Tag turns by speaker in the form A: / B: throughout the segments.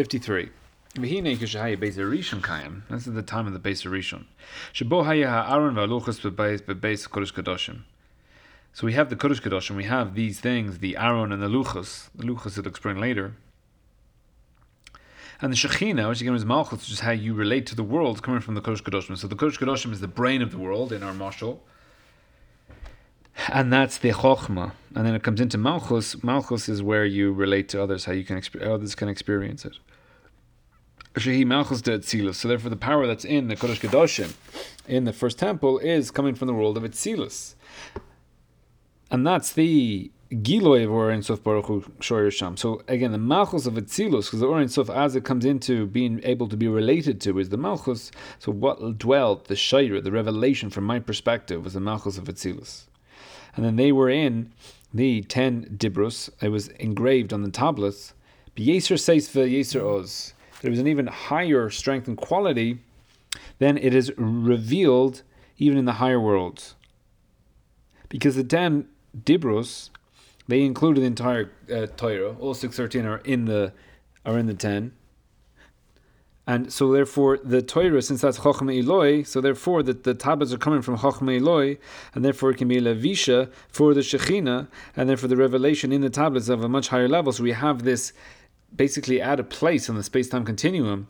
A: 53. V'hinei kishahaya beis Rishon kayim. This is the time of the beis Rishon. So we have the kodesh kadoshim. We have these things, the Aaron and the luchas. The luchas will explain later. And the Shekhinah, which again is Malchus, which is how you relate to the world, coming from the Kodesh Kadoshim. So the Kodesh Kadoshim is the brain of the world in our Mashal. And that's the Chokhmah. And then it comes into Malchus. Malchus is where you relate to others, how you can others can experience it. Shehi Malchus de Etzilus. So therefore, the power that's in the Kodesh Kedoshim, in the first temple, is coming from the world of Etzilus, and that's the Giloy of Or Sof Baruch Hu Sham. So again, the Malchus of Etzilus, because the Or Sof, as it comes into being able to be related to, is the Malchus. So what dwelt the Shire, the revelation from my perspective, was the Malchus of Etzilus, and then they were in the ten Dibrus. It was engraved on the tablets. Yeser Seisva Yeser Oz there is an even higher strength and quality, then it is revealed even in the higher worlds. Because the ten dibros, they include the entire uh, Torah. All six thirteen are in the are in the ten. And so therefore the Torah, since that's Chochmah Eloi, so therefore that the tablets are coming from Chochmah Eloi, and therefore it can be Levisha for the Shekhinah, and therefore the revelation in the tablets of a much higher level. So we have this basically at a place on the space-time continuum,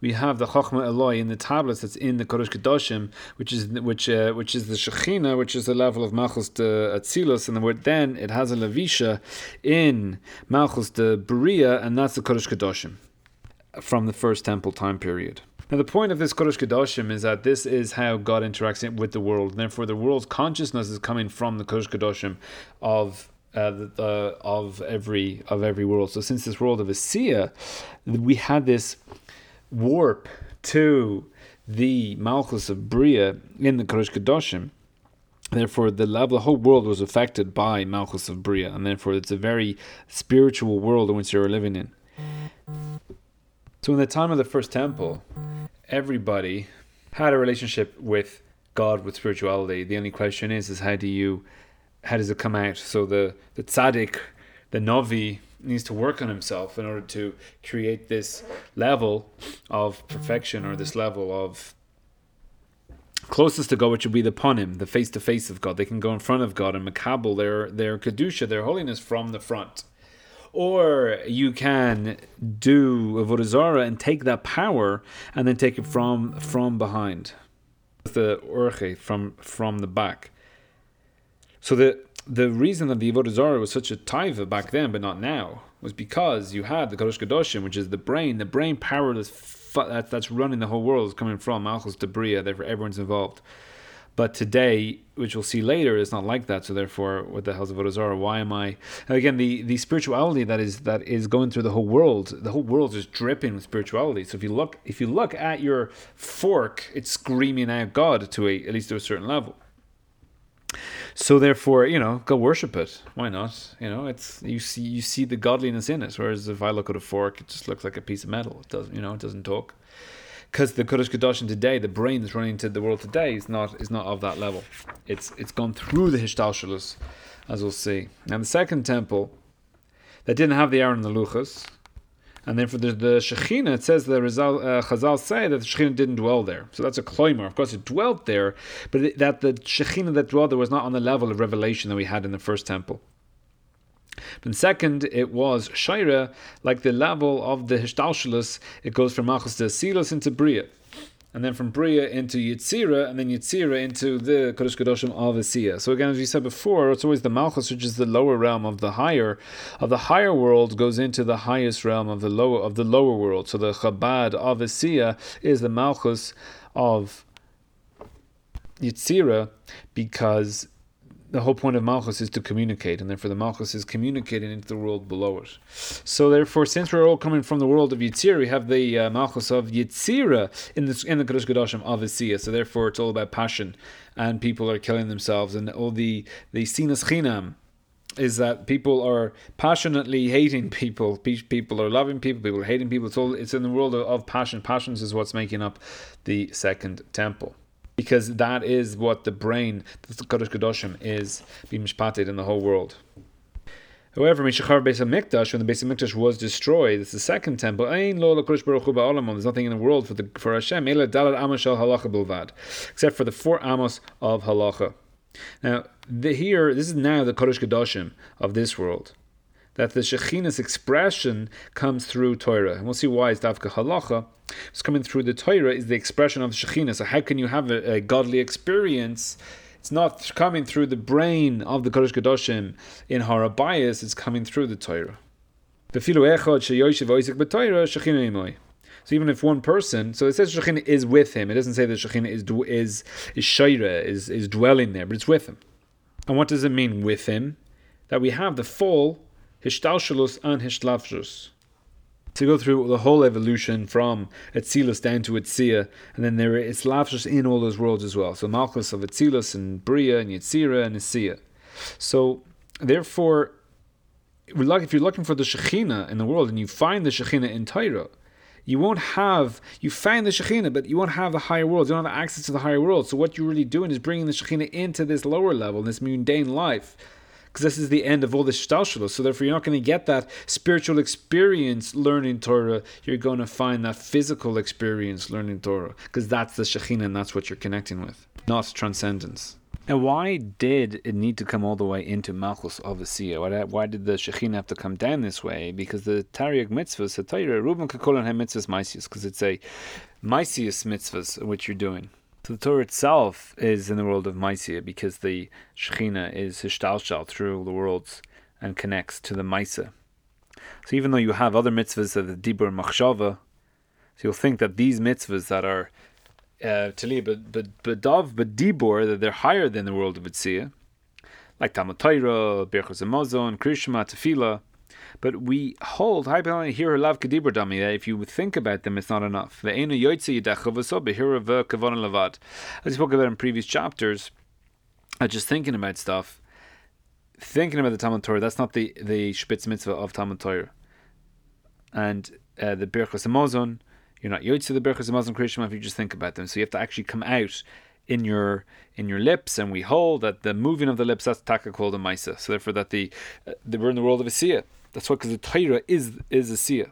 A: we have the Chochmah Eloi in the tablets that's in the Kodesh Kedoshim, which is which uh, which is the Shechina, which is the level of Malchus de Atzilus, and the word then it has a Levisha in Malchus de Beria, and that's the Kodesh Kedoshim from the first temple time period. Now, the point of this Kodesh Kedoshim is that this is how God interacts with the world, therefore the world's consciousness is coming from the Kodesh Kedoshim of uh, the, of every of every world. So since this world of Asiya, we had this warp to the Malchus of Bria in the Kodesh Kedoshim. Therefore, the level, the whole world was affected by Malchus of Bria, and therefore it's a very spiritual world in which you're living in. So, in the time of the first temple, everybody had a relationship with God, with spirituality. The only question is, is how do you how does it come out? So the the tzaddik, the novi, needs to work on himself in order to create this level of perfection or this level of closest to God, which would be the panim, the face to face of God. They can go in front of God and makabel their their kedusha, their holiness from the front. Or you can do a zarah and take that power and then take it from from behind, with the orche from from the back. So the the reason that the Avodah Zarah was such a taiva back then, but not now, was because you had the Kodesh Kadoshim, which is the brain, the brain power that's, that, that's running the whole world is coming from Malchus Debria, therefore everyone's involved. But today, which we'll see later, is not like that. So therefore, what the hell's Avodah Zarah? Why am I? Again, the, the spirituality that is that is going through the whole world, the whole world is dripping with spirituality. So if you look if you look at your fork, it's screaming out God to a at least to a certain level. So therefore, you know, go worship it. Why not? You know, it's you see you see the godliness in it. Whereas if I look at a fork, it just looks like a piece of metal. It doesn't, you know, it doesn't talk. Because the Kodesh Kedoshim today, the brain that's running into the world today, is not is not of that level. It's it's gone through the Hishtalshalus, as we'll see. Now the second temple, that didn't have the Aaron and the Luchas, and then for the, the Shekhinah, it says the Rizal, uh, Chazal say that the Shekhinah didn't dwell there. So that's a kloimer. Of course, it dwelt there, but it, that the Shekhinah that dwelt there was not on the level of revelation that we had in the first temple. But second, it was Shaira, like the level of the Hishtalshalus, it goes from Malchus de Etzilus into Bria and then from Bria into Yitzira, and then Yitzira into the Kodesh Kedoshim of Asiya. So again, as we said before, it's always the Malchus, which is the lower realm of the higher, of the higher world, goes into the highest realm of the lower of the lower world. So the Chabad of Asiya is the Malchus of Yitzira, because the whole point of Malchus is to communicate, and therefore the Malchus is communicating into the world below it. So therefore, since we're all coming from the world of Yitzira, we have the uh, Malchus of Yitzira in the in the Kodesh Kodashim of Asiya. So therefore, it's all about passion, and people are killing themselves, and all the the sinas chinam is that people are passionately hating people. People are loving people. People are hating people. It's all it's in the world of, of passion. Passions is what's making up the second temple because that is what the brain, the Kodesh Kedoshim, is being mishpated in the whole world. However, when the Beis Hamikdash was destroyed, it's the second temple. Baruch There's nothing in the world for the for Hashem. Except for the four amos of halacha. Now, the, here, this is now the Kodesh Kedoshim of this world. That the Shekhinah's expression comes through Torah. And we'll see why it's Davka Halacha. It's coming through the Torah is the expression of Shekhinah. So how can you have a, a godly experience it's not coming through the brain of the Kodesh Kedoshim in Harabayas, it's coming through the Torah. So even if one person, so it says Shekhinah is with him. It doesn't say that Shekhinah is is is Shaira, is is dwelling there, but it's with him. And what does it mean with him? That we have the full Hishtalshalus and Hishtlavshus to go through the whole evolution from Etzilus down to Etzia, and then there is Lavshus in all those worlds as well. So Malchus of Etzilus and Bria and Yetzira and Etzia. So therefore, if you're looking for the Shekhinah in the world and you find the Shekhinah in Torah, you won't have you find the Shekhinah, but you won't have the higher worlds. You don't have access to the higher world. So what you're really doing is bringing the Shekhinah into this lower level, this mundane life because this is the end of all the shtalshalos. So therefore, you're not going to get that spiritual experience learning Torah. You're going to find that physical experience learning Torah, because that's the Shekhinah and that's what you're connecting with, not transcendence. Now, why did it need to come all the way into Malchus of Asiya? Why, why did the Shekhinah have to come down this way? Because the Tariq mitzvahs, the Torah, Reuben Kakolan mitzvahs Maisius, because it's a Maisius mitzvahs which you're doing. So the Torah itself is in the world of Maisia because the Shekhinah is Hishtalshal through the worlds and connects to the Maisa. So even though you have other mitzvahs that the Dibur Machshava, so you'll think that these mitzvahs that are uh, Tali, but but Dov, but Dibur, that they're higher than the world of Itzia, like Talmud Torah, Birchos Hamazon, Krishma, Tefillah, but we hold here love kadibur dami that if you think about them, it's not enough. As we spoke about in previous chapters, uh, just thinking about stuff, thinking about the Talmud Torah, that's not the the spitz mitzvah of Talmud Torah. And uh, the Birchas Hamazon, you're not Yotze the Birchas Hamazon Krishma if you just think about them. So you have to actually come out in your in your lips, and we hold that the moving of the lips that's taka called a maisa. So therefore, that the, uh, we're in the world of a siyah. That's why, because the Torah is is a siyah.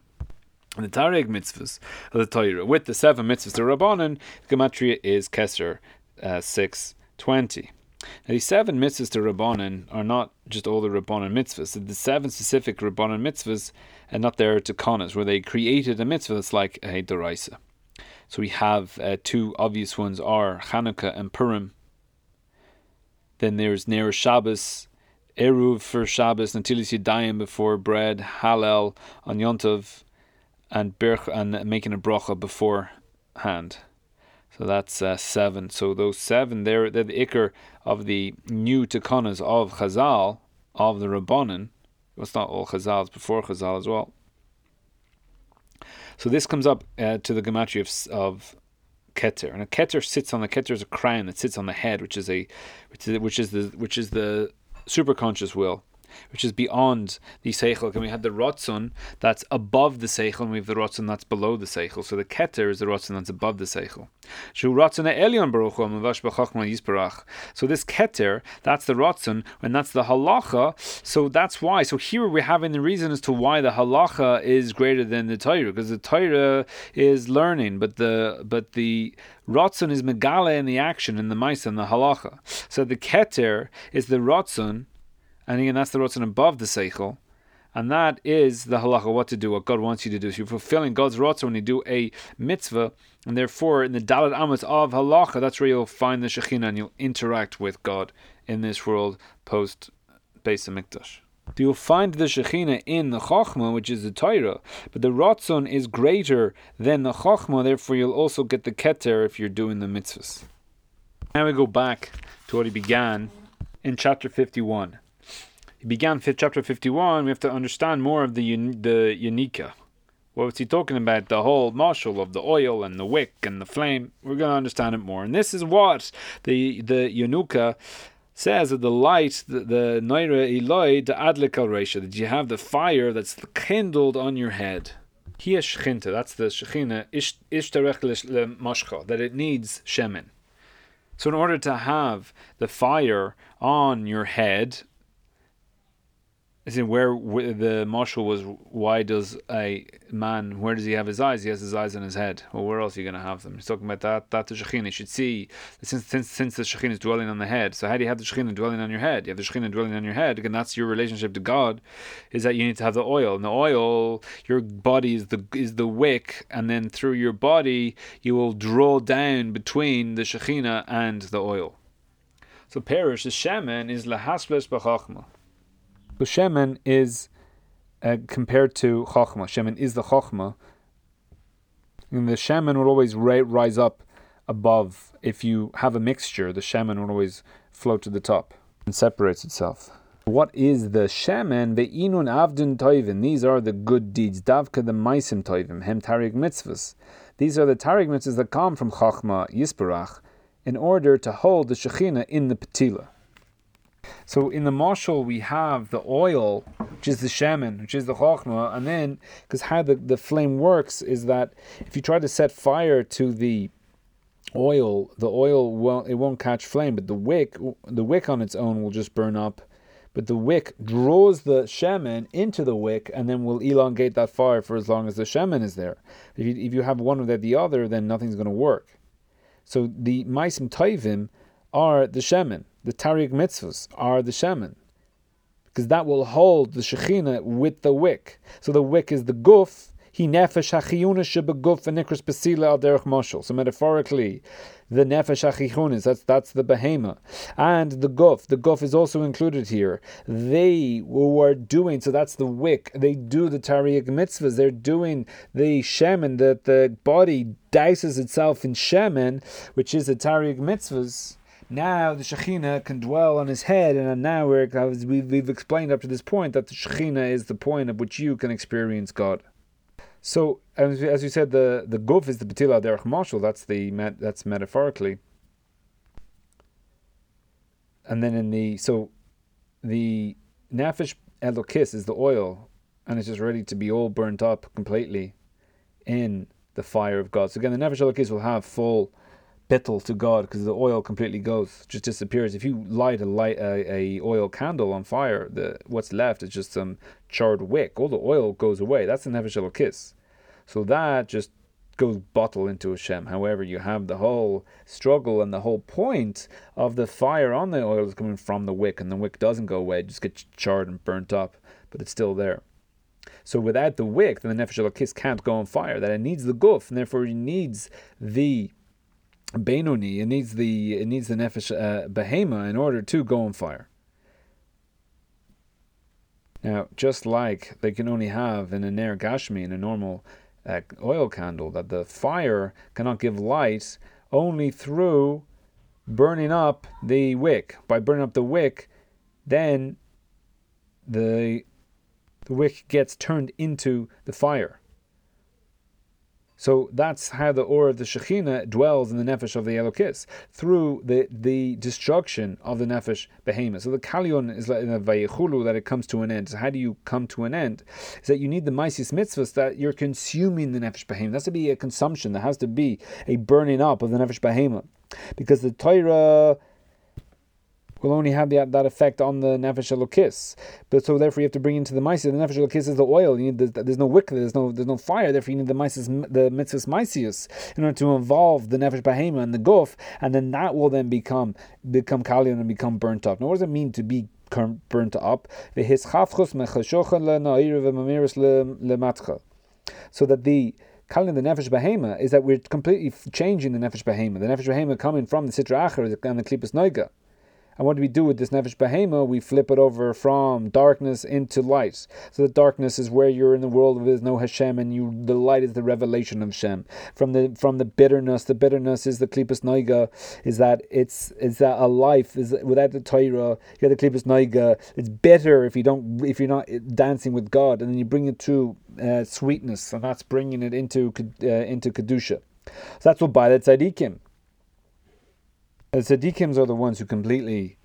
A: And the Tareg mitzvahs of the Torah, with the seven mitzvahs, the Rabbanan, Gematria is Kesser uh, 620. Now, these seven mitzvahs to Rabbanan are not just all the Rabbanan mitzvahs. The seven specific Rabbanan mitzvahs are not there to Kanas, where they created a mitzvah that's like a Doraisa. So we have uh, two obvious ones are Hanukkah and Purim. Then there's Ner Shabbos Eruv for Shabbos, Natilis Yadayim before bread, Hallel on Yontov, and Birch and making a bracha beforehand. So that's uh, seven. So those seven, they're, they're the ikr of the new takanas of Chazal, of the Rabbanan. It's not all Chazal, before Chazal as well. So this comes up uh, to the gematria of, of keter, and a keter sits on the keter is a crown that sits on the head, which is a which is, which is the which is the superconscious will, which is beyond the seichel. And we have the rotzon that's above the seichel, and we have the rotzon that's below the seichel. So the keter is the rotzon that's above the seichel. So this keter, that's the rotzon, and that's the halacha. So that's why. So here we're having the reason as to why the halacha is greater than the Torah, because the Torah is learning, but the but the Rotzon is megala in the action, in the mice, and the halacha. So the keter is the rotzon, and again, that's the rotzon above the seichel. And that is the halacha, what to do, what God wants you to do. So you're fulfilling God's rotzon when you do a mitzvah, and therefore in the dalat amos of halacha, that's where you'll find the shekhinah and you'll interact with God in this world post Beis Hamikdash. You'll find the Shekhinah in the Chochmah, which is the Torah, but the Ratzon is greater than the Chochmah, therefore you'll also get the Keter if you're doing the mitzvahs. Now we go back to what he began in chapter 51. He began chapter 51, we have to understand more of the, the Yanuka. What was he talking about? The whole marshal of the oil and the wick and the flame. We're going to understand it more. And this is what the, the Yanuka says that the light, the, the Naira Eloi, the Adlik al that you have the fire that's kindled on your head. Here Shechinta, that's the Shechina, Ishtarech Mashcha, that it needs Shemin. So, in order to have the fire on your head, is in where the marshal was. Why does a man? Where does he have his eyes? He has his eyes on his head. Well, where else are you going to have them? He's talking about that. That the shekhinah You should see since since since the shekhinah is dwelling on the head. So how do you have the shekhinah dwelling on your head? You have the shekhinah dwelling on your head, and that's your relationship to God. Is that you need to have the oil, and the oil, your body is the is the wick, and then through your body you will draw down between the shekhinah and the oil. So perish the shemen is lahasbles b'chachma. So Shemen is uh, compared to Chochma. Shemen is the Chochma. And the Shemen will always ra- rise up above. If you have a mixture, the Shemen will always float to the top and separates itself. What is the shemen? The inun avdun toivin. These are the good deeds. Davka the maisim toivim. Hem tarig mitzvahs. These are the tarig mitzvahs that come from Chachma Yisparach in order to hold the Shekhinah in the Petila. So in the marshal we have the oil, which is the shemen, which is the chokhmah, and then because how the, the flame works is that if you try to set fire to the oil, the oil will it won't catch flame, but the wick the wick on its own will just burn up. But the wick draws the shemen into the wick and then will elongate that fire for as long as the shemen is there. If you, if you have one without the other, then nothing's going to work. So the maisim taivim are the shemen the Tariq mitzvahs are the shemen. Because that will hold the Shekhinah with the wick. So the wick is the guf, he nefesh hachiyuna shebeguf v'nikras besila al derech moshel. So metaphorically, the nefesh hachichunis, that's that's the behema, and the guf. The guf is also included here. They were doing so. That's the wick. They do the tariq mitzvahs. They're doing the shemen. That the body dices itself in shemen, which is the tariq mitzvahs now the Shekhinah can dwell on his head, and now we're, we've, we've explained up to this point that the Shekhinah is the point at which you can experience God. So, as, as you said, the, the guf is the betila derech marshal. That's the that's metaphorically. And then in the so, the nefesh elokis is the oil, and it's just ready to be all burnt up completely, in the fire of God. So again, the nefesh elokis will have full bittel to God because the oil completely goes, just disappears. If you light a light a, a, oil candle on fire, the what's left is just some charred wick. All the oil goes away. That's the nefesh kiss. So that just goes bottle into Hashem. However, you have the whole struggle and the whole point of the fire on the oil is coming from the wick, and the wick doesn't go away; it just gets charred and burnt up, but it's still there. So without the wick, then the nefesh kiss can't go on fire. That it needs the guf, and therefore it needs the Benoni, it needs the it needs the nefesh uh, behema in order to go on fire. Now, just like they can only have in a ner gashmi in a normal uh, oil candle, that the fire cannot give light only through burning up the wick. By burning up the wick, then the the wick gets turned into the fire. So that's how the aura of the Shekhinah dwells in the nefesh of the Elokis through the, the destruction of the nefesh behemoth. So the Kalion is like in a Vayichulu that it comes to an end. So how do you come to an end? Is that you need the Maisis mitzvahs that you're consuming the nefesh behemoth. That's to be a consumption. There has to be a burning up of the nefesh behemoth because the Torah will only have that, that effect on the nefesh elokis. But so therefore you have to bring into the ma'asis. The nefesh elokis is the oil. You need the, there's no wick, there's no there's no fire. Therefore you need the ma'asis, the mitzvahs ma'asis in order to involve the nefesh bahema and the guf, and then that will then become become kalion and become burnt up. Now what does it mean to be burnt up? So that the Kalin the nefesh behema is that we're completely changing the nefesh behema. The nefesh behema coming from the sitra acher and the klipas noiga. And what do we do with this nefesh behema? We flip it over from darkness into light. So the darkness is where you're in the world where there's no Hashem, and you the light is the revelation of Hashem. From the from the bitterness, the bitterness is the klipas noiga, is that it's is that a life is without the Torah. You get the klipas noiga. It's bitter if you don't if you're not dancing with God, and then you bring it to uh, sweetness, and that's bringing it into uh, into kedusha. So that's what by the tzaddikim. The tzaddikims are the ones who completely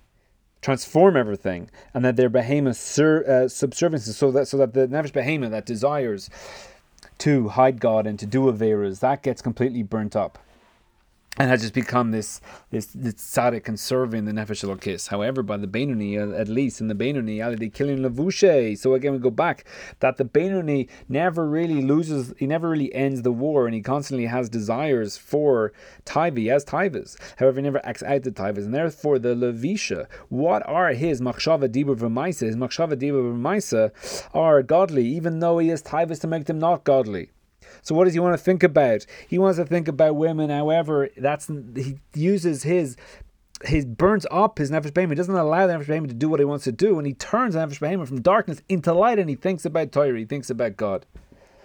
A: transform everything, and that their behemoth sur, uh, subserviences, so that so that the nefesh behemoth that desires to hide God and to do averas, that gets completely burnt up. And has just become this this, this tzaddik and serving the nefesh elokis. However, by the Benoni, uh, at least in the Benoni, they killing levushe. So again, we go back that the Benoni never really loses. He never really ends the war, and he constantly has desires for taiva. as taivas. However, he never acts out the taivas, and therefore the levisha. What are his machshava dibur v'maisa? His machshava dibur v'maisa are godly, even though he has taivas to make them not godly. So what does he want to think about? He wants to think about women. However, that's he uses his he burns up his nefesh behemah. He doesn't allow the nefesh behemah to do what he wants to do, and he turns the nefesh behemah from darkness into light, and he thinks about Torah. He thinks about God.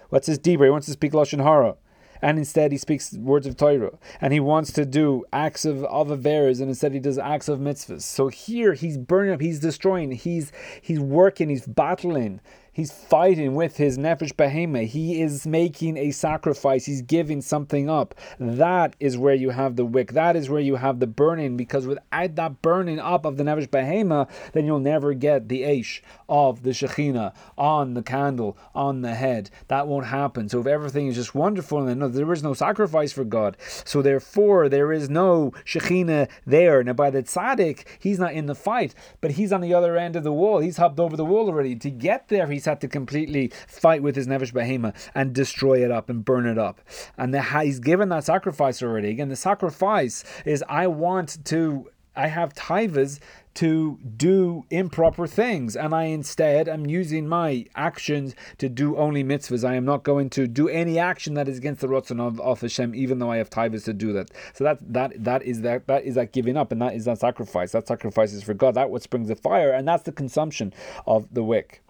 A: What's his deeper? He wants to speak lashon hara and instead he speaks words of Torah, and he wants to do acts of averes, and instead he does acts of mitzvahs. So here he's burning up, he's destroying, he's he's working, he's battling He's fighting with his nefesh behema. He is making a sacrifice. He's giving something up. That is where you have the wick. That is where you have the burning. Because without that burning up of the nefesh behema, then you'll never get the aish of the shechina on the candle on the head. That won't happen. So if everything is just wonderful and there is no sacrifice for God, so therefore there is no shechina there. Now by the tzaddik, he's not in the fight, but he's on the other end of the wall. He's hopped over the wall already. To get there, he's had to completely fight with his Nefesh Behema and destroy it up and burn it up. And the, he's given that sacrifice already. Again, the sacrifice is I want to I have taivas to do improper things, and I instead am using my actions to do only mitzvahs. I am not going to do any action that is against the rotzon of, of Hashem, even though I have taivas to do that. So that that that is that that is that giving up, and that is that sacrifice. That sacrifice is for God. That what springs the fire, and that's the consumption of the wick.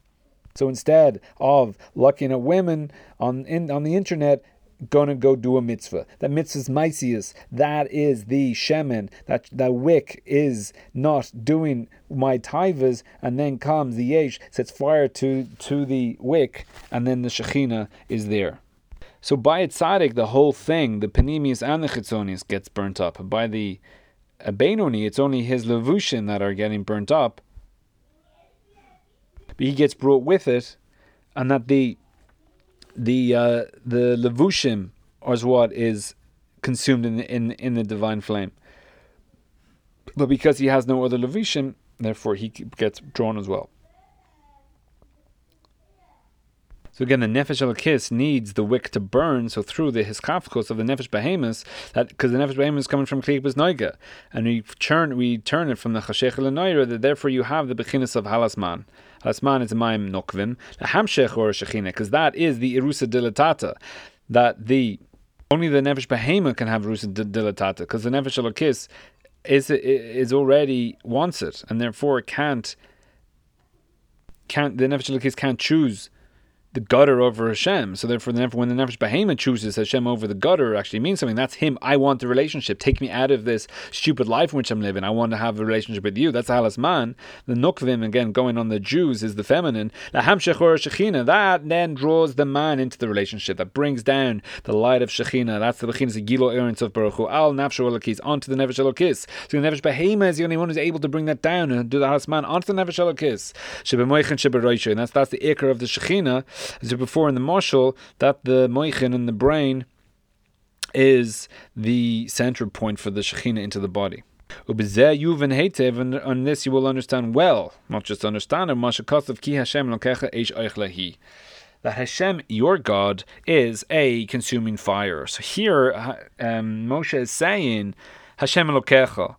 A: So instead of looking at women on in, on the internet, gonna go do a mitzvah. That mitzvah is maisius. That is the shemen. That that wick is not doing my taivas, and then comes the yesh, sets fire to to the wick, and then the shechina is there. So by tzaddik, the whole thing, the panemius and the chitzonius gets burnt up. By the Benoni, it's only his levushin that are getting burnt up, but he gets brought with it, and that the the uh, the levushim is what is consumed in in in the divine flame. But because he has no other levushim, therefore he gets drawn as well. So again, the nefesh elokis needs the wick to burn. So through the hiskafkos of the nefesh behemoth, that because the nefesh behemoth is coming from klipus noiga, and we turn we turn it from the chashech lenoira. That therefore you have the bechinas of halasman. Halasman is a maim nokvim, the hamshech or shechina, because that is the irusa dilatata, that the only the nefesh behemoth can have irusa dilatata, because the nefesh elokis is is already wants it, and therefore it can't can't the nefesh elokis can't choose the gutter over Hashem. So therefore, the, when the Nefesh Behema chooses Hashem over the gutter, actually means something. That's him. I want the relationship. Take me out of this stupid life in which I'm living. I want to have a relationship with you. That's Halas Man. The Nukvim, again, going on the Jews, is the feminine. That then draws the man into the relationship. That brings down the light of Shechina. That's the Bechinas of Gilo Erentz of Baruch Hu. Al Nafshu Elokis onto the Nefesh Elokis. So the Nefesh Behema is the only one who's able to bring that down and do the Halas Man onto the Nefesh Elokis. And that's, that's the Iker of the Shechina as before in the marshal, that the moichin in the brain is the center point for the shechina into the body. And on this you will understand well, not just understand that Hashem, your God, is a consuming fire. So here, um, Moshe is saying, Hashem Elokecha,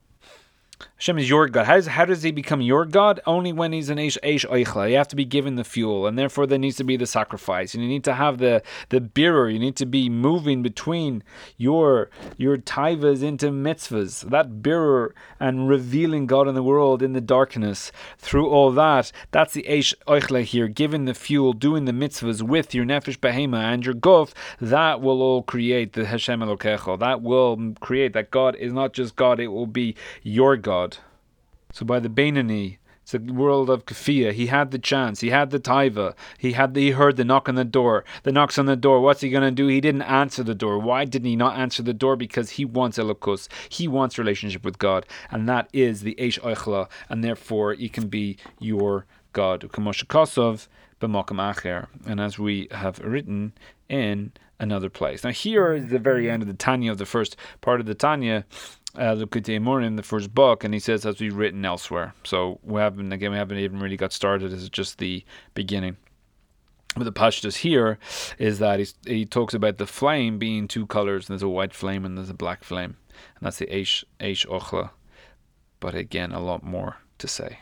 A: Hashem is your God. How does, how does he become your God? Only when he's an Eish Eish Eichla. You have to be given the fuel, and therefore there needs to be the sacrifice. And you need to have the the birur. You need to be moving between your your taivas into mitzvahs. That birur and revealing God in the world in the darkness. Through all that, that's the Eish Eichla here. Giving the fuel, doing the mitzvahs with your nefesh behema and your guf. That will all create the Hashem Elokecha. That will create that God is not just God. It will be your God. So by the Benoni, it's the world of Kafia. He had the chance. He had the taiva. He had the, he heard the knock on the door. The knocks on the door. What's he gonna do? He didn't answer the door. Why didn't he not answer the door? Because he wants elokus. He wants relationship with God, and that is the eish oichla, and therefore he can be your God. Kosov b'makam acher, and as we have written in another place. Now here is the very end of the Tanya of the first part of the Tanya. Uh, Likutei Amarim in the first book, and he says as we've written elsewhere. So we haven't again we haven't even really got started. This is just the beginning. But the pashtus here is that he talks about the flame being two colors. And there's a white flame and there's a black flame, and that's the Eish Eish Ochla. But again, a lot more to say.